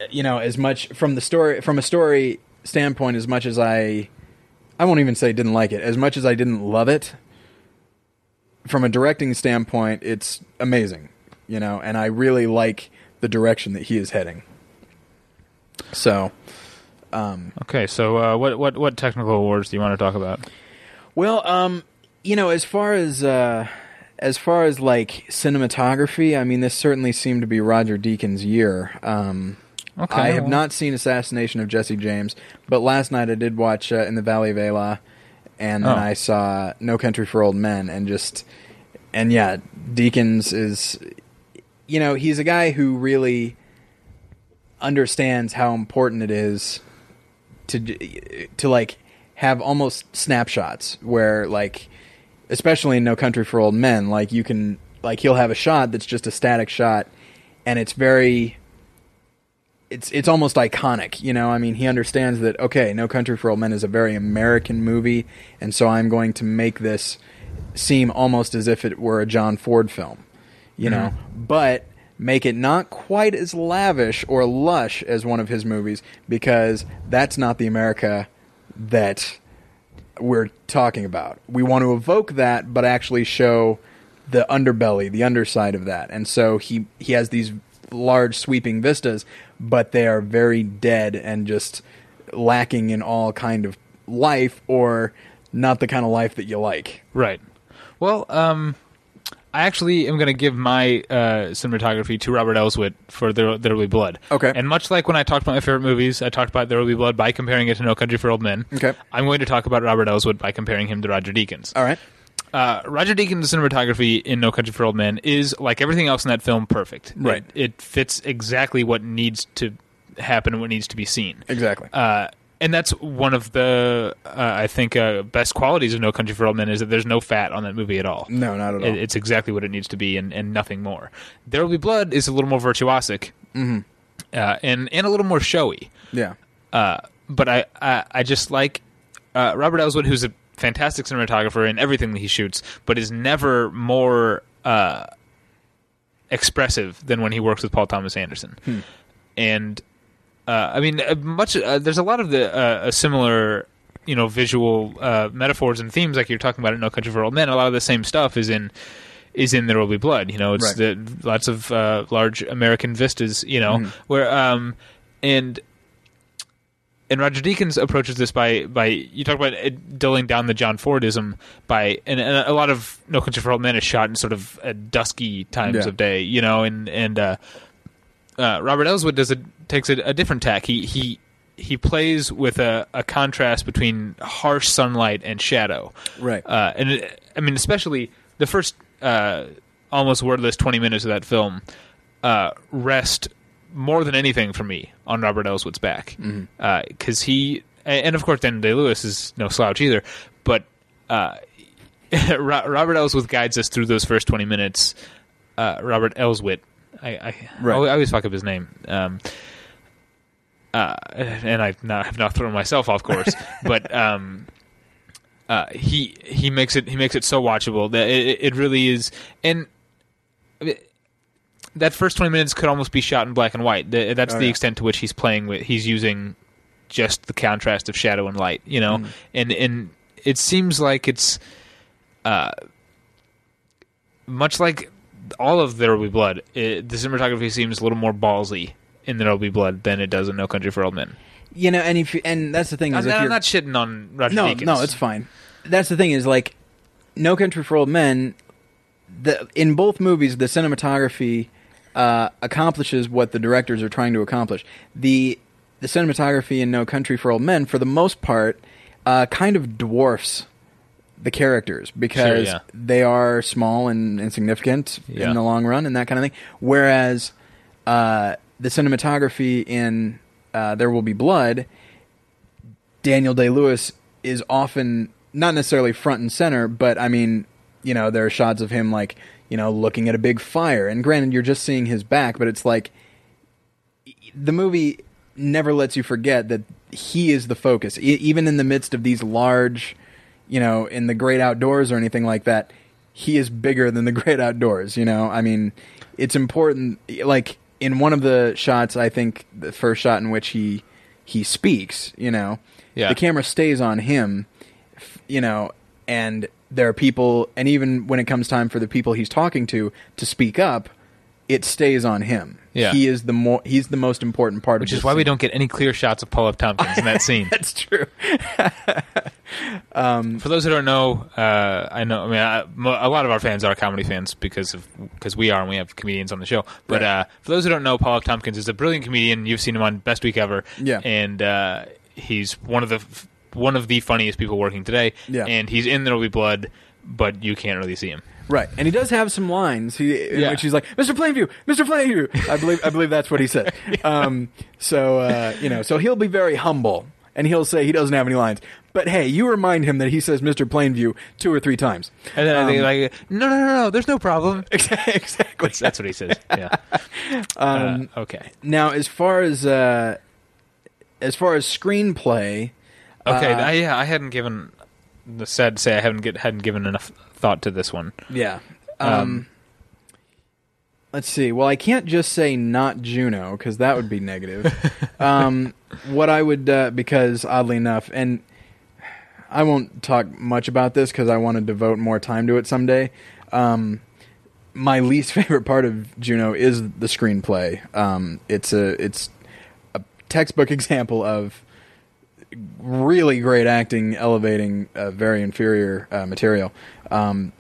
You know, as much from the story from a story standpoint, as much as I, I won't even say didn't like it. As much as I didn't love it, from a directing standpoint, it's amazing. You know, and I really like the direction that he is heading. So, Okay, so uh, what what what technical awards do you want to talk about? Well, um, you know, as far as uh, as far as like cinematography, I mean, this certainly seemed to be Roger Deakins' year. Um, Okay, I have not seen Assassination of Jesse James, but last night I did watch uh, In the Valley of Elah, and then Oh. I saw No Country for Old Men, and just and yeah, Deakins is, you know, he's a guy who really understands how important it is to to like have almost snapshots where like especially in No Country for Old Men like you can like he'll have a shot that's just a static shot and it's very it's it's almost iconic, you know. I mean, he understands that okay, No Country for Old Men is a very American movie, and so I'm going to make this seem almost as if it were a John Ford film, you know, mm-hmm. but make it not quite as lavish or lush as one of his movies because that's not the America that we're talking about. We want to evoke that, but actually show the underbelly, the underside of that. And so he he has these large sweeping vistas, but they are very dead and just lacking in all kind of life or not the kind of life that you like. Right. Well, um, I actually am going to give my uh, cinematography to Robert Elswit for There, there Will Be Blood. Okay. And much like when I talked about my favorite movies, I talked about There Will Be Blood by comparing it to No Country for Old Men. Okay. I'm going to talk about Robert Elswit by comparing him to Roger Deakins. All right. Uh, Roger Deakins' cinematography in No Country for Old Men is, like everything else in that film, perfect. Right. It, it fits exactly what needs to happen and what needs to be seen. Exactly. Uh, and that's one of the, uh, I think, uh, best qualities of No Country for Old Men is that there's no fat on that movie at all. no, not at all. It, it's exactly what it needs to be and, and nothing more. There Will Be Blood is a little more virtuosic Mm-hmm. uh, and, and a little more showy. yeah. Uh, but I, I, I just like uh, Robert Elswit, who's a fantastic cinematographer in everything that he shoots, but is never more uh, expressive than when he works with Paul Thomas Anderson. And uh, I mean, uh, much uh, there's a lot of the uh, a similar, you know, visual uh, metaphors and themes like you're talking about in No Country for Old Men. A lot of the same stuff is in is in There Will Be Blood. You know, it's Right. the lots of uh, large American vistas. You know, Mhm. where um and and Roger Deakins approaches this by by you talk about it dulling down the John Fordism by and, and a lot of No Country for Old Men is shot in sort of dusky times Yeah. of day, you know, and and uh, uh, Robert Elswit does a takes a, a different tack. He he he plays with a, a contrast between harsh sunlight and shadow, Right. uh, and it, I mean especially the first uh, almost wordless twenty minutes of that film uh, rest more than anything for me on Robert Elswit's back because he and of course Daniel Day Lewis is no slouch either, but uh, Robert Elswit guides us through those first twenty minutes. Uh, Robert Elswit, I, I, Right. I always fuck up his name. Um, uh, and I have not thrown myself off course, but um, uh, he he makes it he makes it so watchable that it, it really is. And that first twenty minutes could almost be shot in black and white. The- That's Oh, the yeah. extent to which he's playing with. He's using just the contrast of shadow and light, you know, Mm. and and it seems like it's uh, much like all of There Will Be Blood. It, the cinematography seems a little more ballsy in There Will Be Blood than it does in No Country for Old Men. You know, and if you, and that's the thing is I'm, if I'm not shitting on Roger no, Deakins. no, it's fine. That's the thing is like, No Country for Old Men. The in both movies, the cinematography uh, accomplishes what the directors are trying to accomplish. The the cinematography in No Country for Old Men, for the most part, uh, kind of dwarfs the characters because yeah. they are small and insignificant Yeah. in the long run and that kind of thing. Whereas uh, the cinematography in uh, There Will Be Blood, Daniel Day Lewis is often not necessarily front and center, but I mean, you know, there are shots of him like you know looking at a big fire, and granted, you're just seeing his back, but it's like the movie never lets you forget that he is the focus, e- even in the midst of these large, you know, in the great outdoors or anything like that. He is bigger than the great outdoors. You know, I mean, it's important. Like in one of the shots, I think the first shot in which he he speaks, you know, Yeah. the camera stays on him, you know, and there are people, and even when it comes time for the people he's talking to to speak up, it stays on him. Yeah. he is the more he's the most important part Which of is this why we don't get any clear shots of Paul F. Tompkins in that scene. That's true. For those who don't know, uh, I know. I mean, I, a lot of our fans are comedy fans because of because we are, and we have comedians on the show. But Right. uh, for those who don't know, Paul F. Tompkins is a brilliant comedian. You've seen him on Best Week Ever. Yeah. and uh, he's one of the f- one of the funniest people working today. Yeah. and he's in There'll Be Blood, but you can't really see him. Right, and he does have some lines. He, in Yeah. which he's like, "Mr. Plainview, Mr. Plainview." I believe, I believe that's what he said. um, so uh, you know, so he'll be very humble, and he'll say he doesn't have any lines. But hey, you remind him that he says "Mr. Plainview" two or three times. And then I think Um, like, no, no, no, no, there's no problem. exactly. That's what he says. Yeah. Um, Uh, okay. Now, as far as uh, as far as screenplay, Okay. uh, I, yeah, I hadn't given. The sad to say, I haven't get, hadn't given enough thought to this one. yeah. Um, Um, let's see. Well, I can't just say not Juno because that would be negative. um, what I would uh, because oddly enough, and I won't talk much about this because I want to devote more time to it someday. Um, my least favorite part of Juno is the screenplay. Um, it's a it's a textbook example of really great acting elevating uh, very inferior uh, material. Um,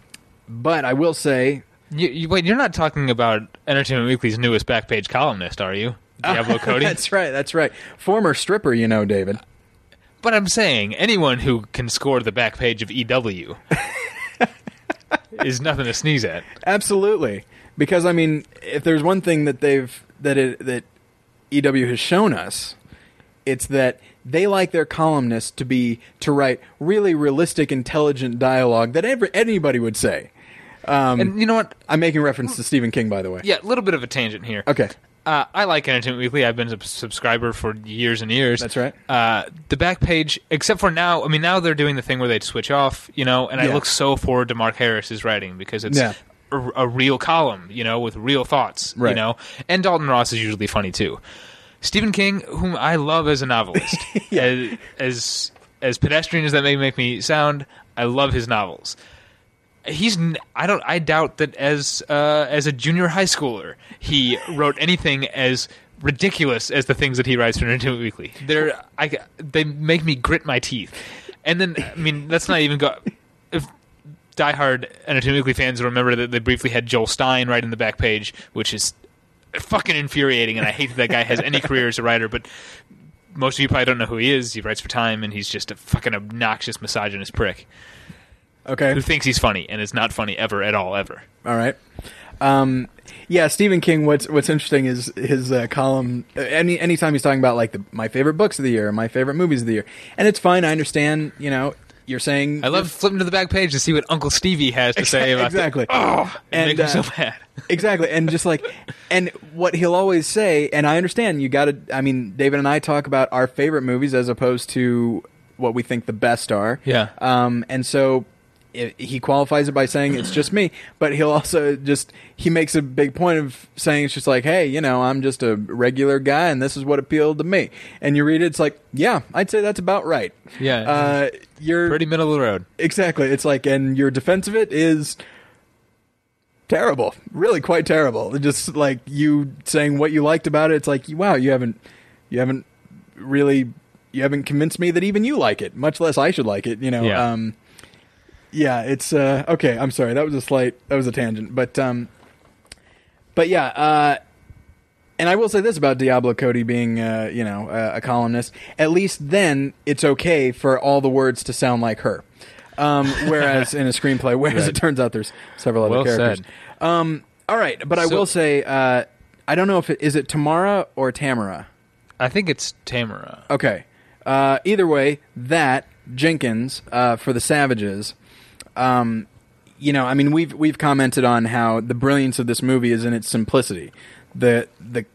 but I will say You, you, wait, you're not talking about Entertainment Weekly's newest back page columnist, are you? Diablo Cody? that's right. That's right. Former stripper, you know, David. But I'm saying anyone who can score the back page of EW is nothing to sneeze at. Absolutely, because I mean, if there's one thing that they've that it that EW has shown us, it's that they like their columnists to be to write really realistic, intelligent dialogue that every, anybody would say. Um, And you know what? I'm making reference to Stephen King, by the way. Yeah, a little bit of a tangent here. Okay. Uh, I like Entertainment Weekly. I've been a subscriber for years and years. That's right. Uh, the back page, except for now, I mean, now they're doing the thing where they switch off, you know, and I look so forward to Mark Harris's writing because it's Yeah. a, a real column, you know, with real thoughts, you know. And Dalton Ross is usually funny too. Stephen King, whom I love as a novelist, as, as as pedestrian as that may make me sound, I love his novels he's I don't I doubt that as uh, as a junior high schooler he wrote anything as ridiculous as the things that he writes for Entertainment Weekly. They're I they make me grit my teeth. And then I mean let's not even go if diehard Entertainment Weekly fans remember that they briefly had Joel Stein right in the back page, which is fucking infuriating and I hate that that guy has any career as a writer, but most of you probably don't know who he is. He writes for Time, and he's just a fucking obnoxious, misogynist prick Okay. who thinks he's funny and is not funny ever at all ever. All right. Um, yeah, Stephen King. What's What's interesting is his uh, column. uh, Any anytime he's talking about like the, my favorite books of the year, my favorite movies of the year, and it's fine. I understand. You know, you're saying I love flipping to the back page to see what Uncle Stevie has to say about exactly. The, oh, And, and make me uh, so mad. exactly and just like and what he'll always say and i understand you gotta i mean david and i talk about our favorite movies as opposed to what we think the best are Yeah. um and so i he qualifies it by saying it's just me but he'll also just he makes a big point of saying it's just like hey you know i'm just a regular guy and this is what appealed to me and you read it it's like yeah i'd say that's about right Yeah. uh you're Pretty middle of the road. Exactly. It's like, and your defense of it is terrible. Really quite terrible. Just like you saying what you liked about it. It's like, wow, you haven't, you haven't really, you haven't convinced me that even you like it, much less I should like it, you know? Yeah. Um, yeah, it's, uh, okay. I'm sorry. That was a slight, that was a tangent, but, um, but yeah, uh, and I will say this about Diablo Cody being, uh, you know, uh, a columnist. At least then it's okay for all the words to sound like her. Um, whereas in a screenplay, whereas Right. it turns out there's several other Well characters. said. Um, all right, but I So- will say, uh, I don't know if it is it Tamara or Tamara. I think it's Tamara. Okay. Uh, either way, that Jenkins uh, for the Savages. Um, you know, I mean, we've we've commented on how the brilliance of this movie is in its simplicity. the the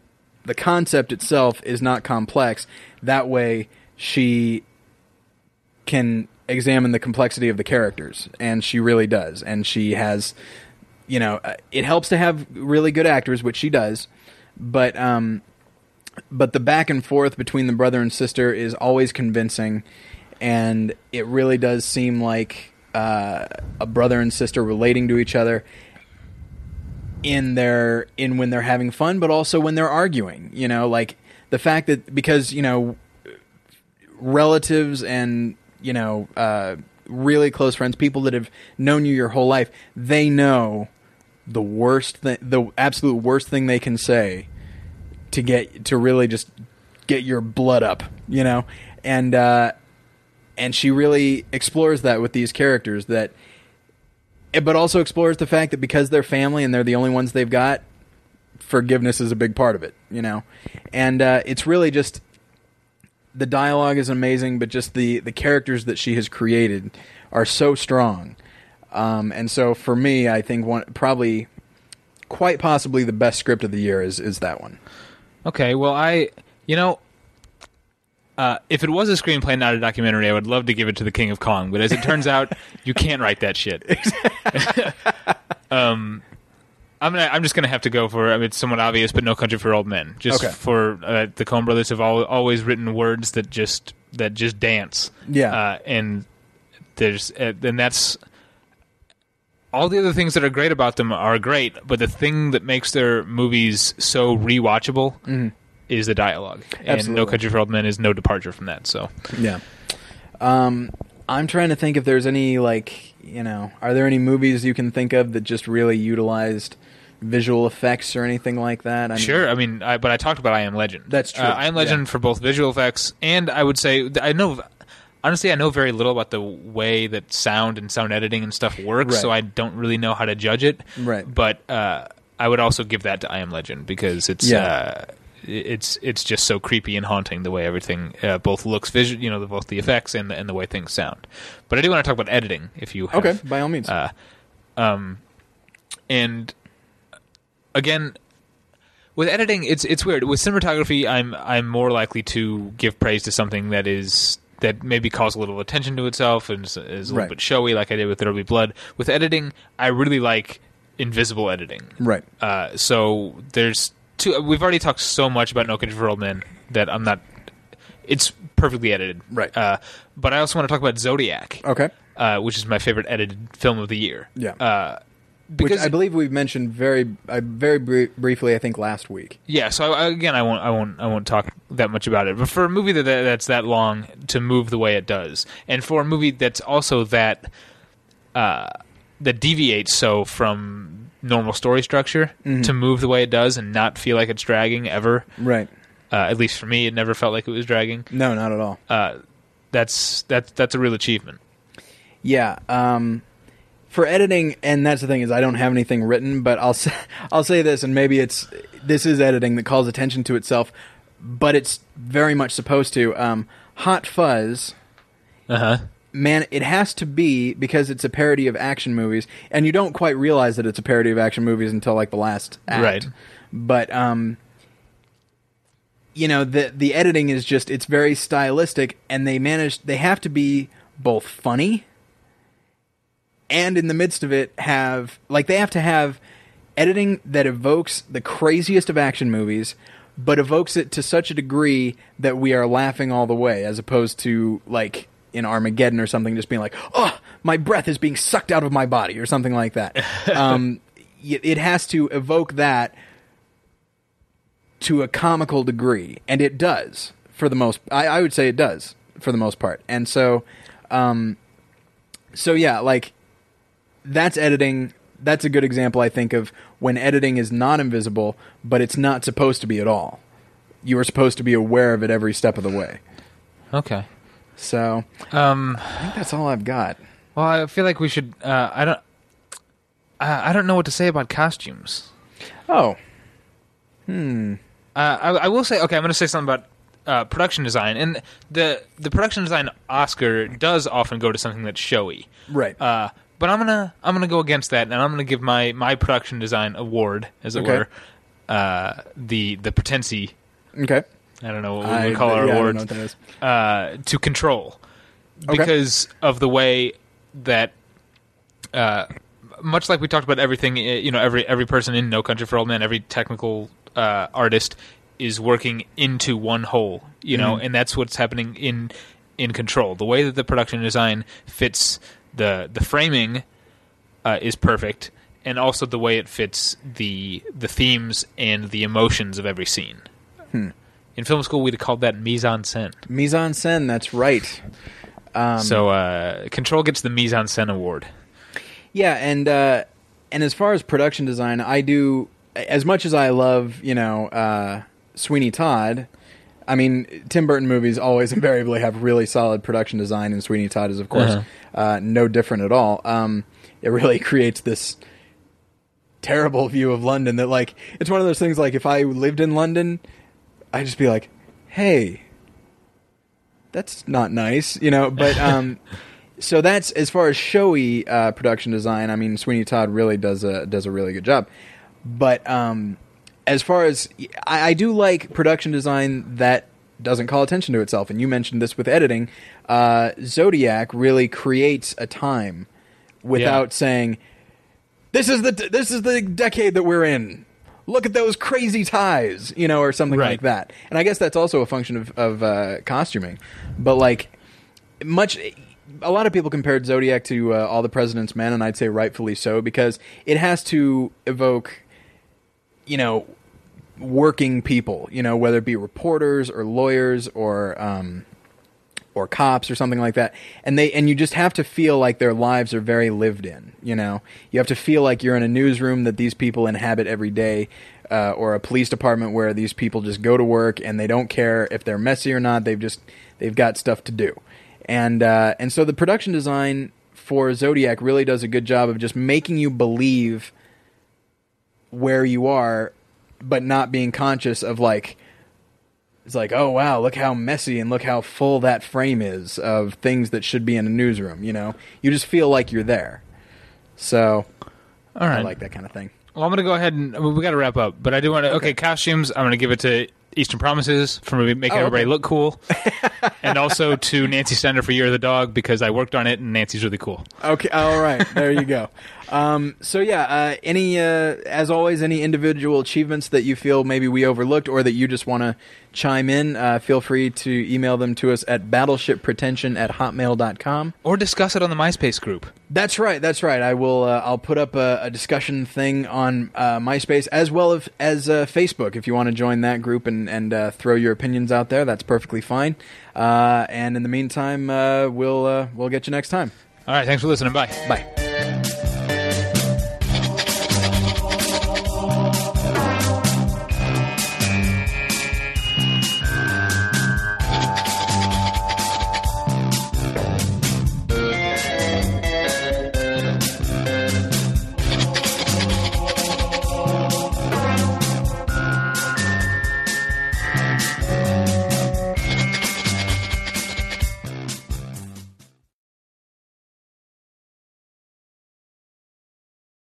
The concept itself is not complex. That way, she can examine the complexity of the characters, and she really does. And she has, you know, uh, it helps to have really good actors, which she does. But um, but the back and forth between the brother and sister is always convincing, and it really does seem like uh, a brother and sister relating to each other in their in when they're having fun, but also when they're arguing. You know, like the fact that because you know relatives and you know uh, really close friends, people that have known you your whole life, they know the worst the absolute worst thing they can say to get to really just get your blood up, you know, and uh, and she really explores that with these characters that, eh, but also explores the fact that because they're family and they're the only ones they've got, forgiveness is a big part of it, you know, and uh, it's really just the dialogue is amazing, but just the the characters that she has created are so strong, um, and so for me, I think one probably quite possibly the best script of the year is is that one. Okay, well, I, you know, uh, if it was a screenplay, not a documentary, I would love to give it to the King of Kong. But as it turns out, you can't write that shit. um, I'm gonna, I'm just gonna have to go for. I mean, it's somewhat obvious, but No Country for Old Men. Just Okay. for uh, the Coen Brothers have al- always written words that just that just dance. Yeah. uh, and there's uh, and that's all the other things that are great about them are great, but the thing that makes their movies so rewatchable is the dialogue. And No Country for Old Men is no departure from that. So Yeah. Um, I'm trying to think if there's any like you know, are there any movies you can think of that just really utilized visual effects or anything like that? I mean, sure, I mean, I, but I talked about I Am Legend. That's true, Uh, I Am Legend yeah. for both visual effects and I would say I know. Honestly, I know very little about the way that sound and sound editing and stuff works, Right. so I don't really know how to judge it. Right. But uh, I would also give that to I Am Legend because it's Yeah. uh, it's it's just so creepy and haunting the way everything uh, both looks visual, you know, the, both the effects and the, and the way things sound. But I do want to talk about editing. If you have, Okay, by all means. uh, um, and again, with editing, it's it's weird. With cinematography, I'm I'm more likely to give praise to something that is that maybe calls a little attention to itself and is, is a little Right. bit showy, like I did with There'll Be Blood. With editing, I really like invisible editing. right. Uh, so there's two. We've already talked so much about No Country for Old Men that I'm not. It's perfectly edited, Right. Uh, but I also want to talk about Zodiac, Okay. uh, which is my favorite edited film of the year. Yeah. Uh, Which because I believe we've mentioned very uh, very br- briefly. I think last week. yeah, so I, again, I won't, I won't, I won't talk that much about it. But for a movie that that's that long to move the way it does, and for a movie that's also that uh, that deviates so from normal story structure to move the way it does and not feel like it's dragging ever. Right. Uh, at least for me, it never felt like it was dragging. No, not at all. Uh, that's that's that's a real achievement. Yeah. Um, for editing, and that's the thing is I don't have anything written, but I'll say, I'll say this, and maybe it's this is editing that calls attention to itself, but it's very much supposed to. Um, Hot Fuzz, Uh huh. Man, it has to be because it's a parody of action movies, and you don't quite realize that it's a parody of action movies until like the last act. Right. But um, you know the the editing is just it's very stylistic, and they manage they have to be both funny and in the midst of it have like they have to have editing that evokes the craziest of action movies but evokes it to such a degree that we are laughing all the way as opposed to like in Armageddon or something just being like oh my breath is being sucked out of my body or something like that. Um it has to evoke that to a comical degree and it does for the most I, I would say it does for the most part. And so um so yeah like that's editing that's a good example i think of when editing is not invisible but it's not supposed to be at all. You are supposed to be aware of it every step of the way. Okay. So Um. i think that's all i've got Well, I feel like we should. Uh, I don't. I, I don't know what to say about costumes. oh Uh, I, I will say, okay, I'm going to say something about uh, production design, and the the production design Oscar does often go to something that's showy, right uh, But I'm gonna I'm gonna go against that, and I'm gonna give my my production design award, as it Okay. were, uh, the the Potency. Okay. I don't know what we would call our yeah, I don't awards know what that is. uh, to control Okay. because of the way that uh, much like we talked about everything eh, you know every every person in no country for old men every technical uh, artist is working into one whole you know Mm-hmm. and that's what's happening in in control the way that the production design fits the the framing uh, is perfect and also the way it fits the the themes and the emotions of every scene Hmm. In film school we'd have called that mise en scène Mise en scène. That's right. Um, so uh, Control gets the mise en scène award. Yeah, and uh, and as far as production design, I do as much as I love you know uh, Sweeney Todd. I mean, Tim Burton movies always invariably have really solid production design, and Sweeney Todd is of course Uh-huh. uh, no different at all. Um, it really creates this terrible view of London that like it's one of those things like if I lived in London, I'd just be like, hey, that's not nice, you know. But um, so that's as far as showy uh, production design. I mean, Sweeney Todd really does a does a really good job. But um, as far as I, I do like production design that doesn't call attention to itself, and you mentioned this with editing. Uh, Zodiac really creates a time without saying, "This is the this is the decade that we're in." Look at those crazy ties, you know, or something Right. like that. And I guess that's also a function of, of uh, costuming. But like, much a lot of people compared Zodiac to uh, All the President's Men, and I'd say rightfully so because it has to evoke, you know, working people. You know, whether it be reporters or lawyers or um, or cops or something like that, and they and you just have to feel like their lives are very lived in. You know, you have to feel like you're in a newsroom that these people inhabit every day. Uh, or a police department where these people just go to work and they don't care if they're messy or not. They've just they've got stuff to do and uh, and so the production design for Zodiac really does a good job of just making you believe where you are, but not being conscious of like it's like oh wow look how messy and look how full that frame is of things that should be in a newsroom. You know, you just feel like you're there. So All right. I like that kind of thing. Well, I'm going to go ahead and we got to wrap up, but I do want to. Okay, costumes. I'm going to give it to Eastern Promises for maybe making Oh, okay. everybody look cool, and also to Nancy Steiner for Year of the Dog because I worked on it and Nancy's really cool. Okay, all right, there you go. Um, so yeah, uh, any uh, as always, any individual achievements that you feel maybe we overlooked or that you just want to chime in, uh, feel free to email them to us at battleshippretension at hotmail.com. Or discuss it on the MySpace group. That's right. That's right. I will. Uh, I'll put up a, a discussion thing on uh, MySpace as well as, as uh, Facebook. If you want to join that group and and uh, throw your opinions out there, that's perfectly fine. Uh, and in the meantime, uh, we'll uh, we'll get you next time. All right, thanks for listening. Bye. Bye.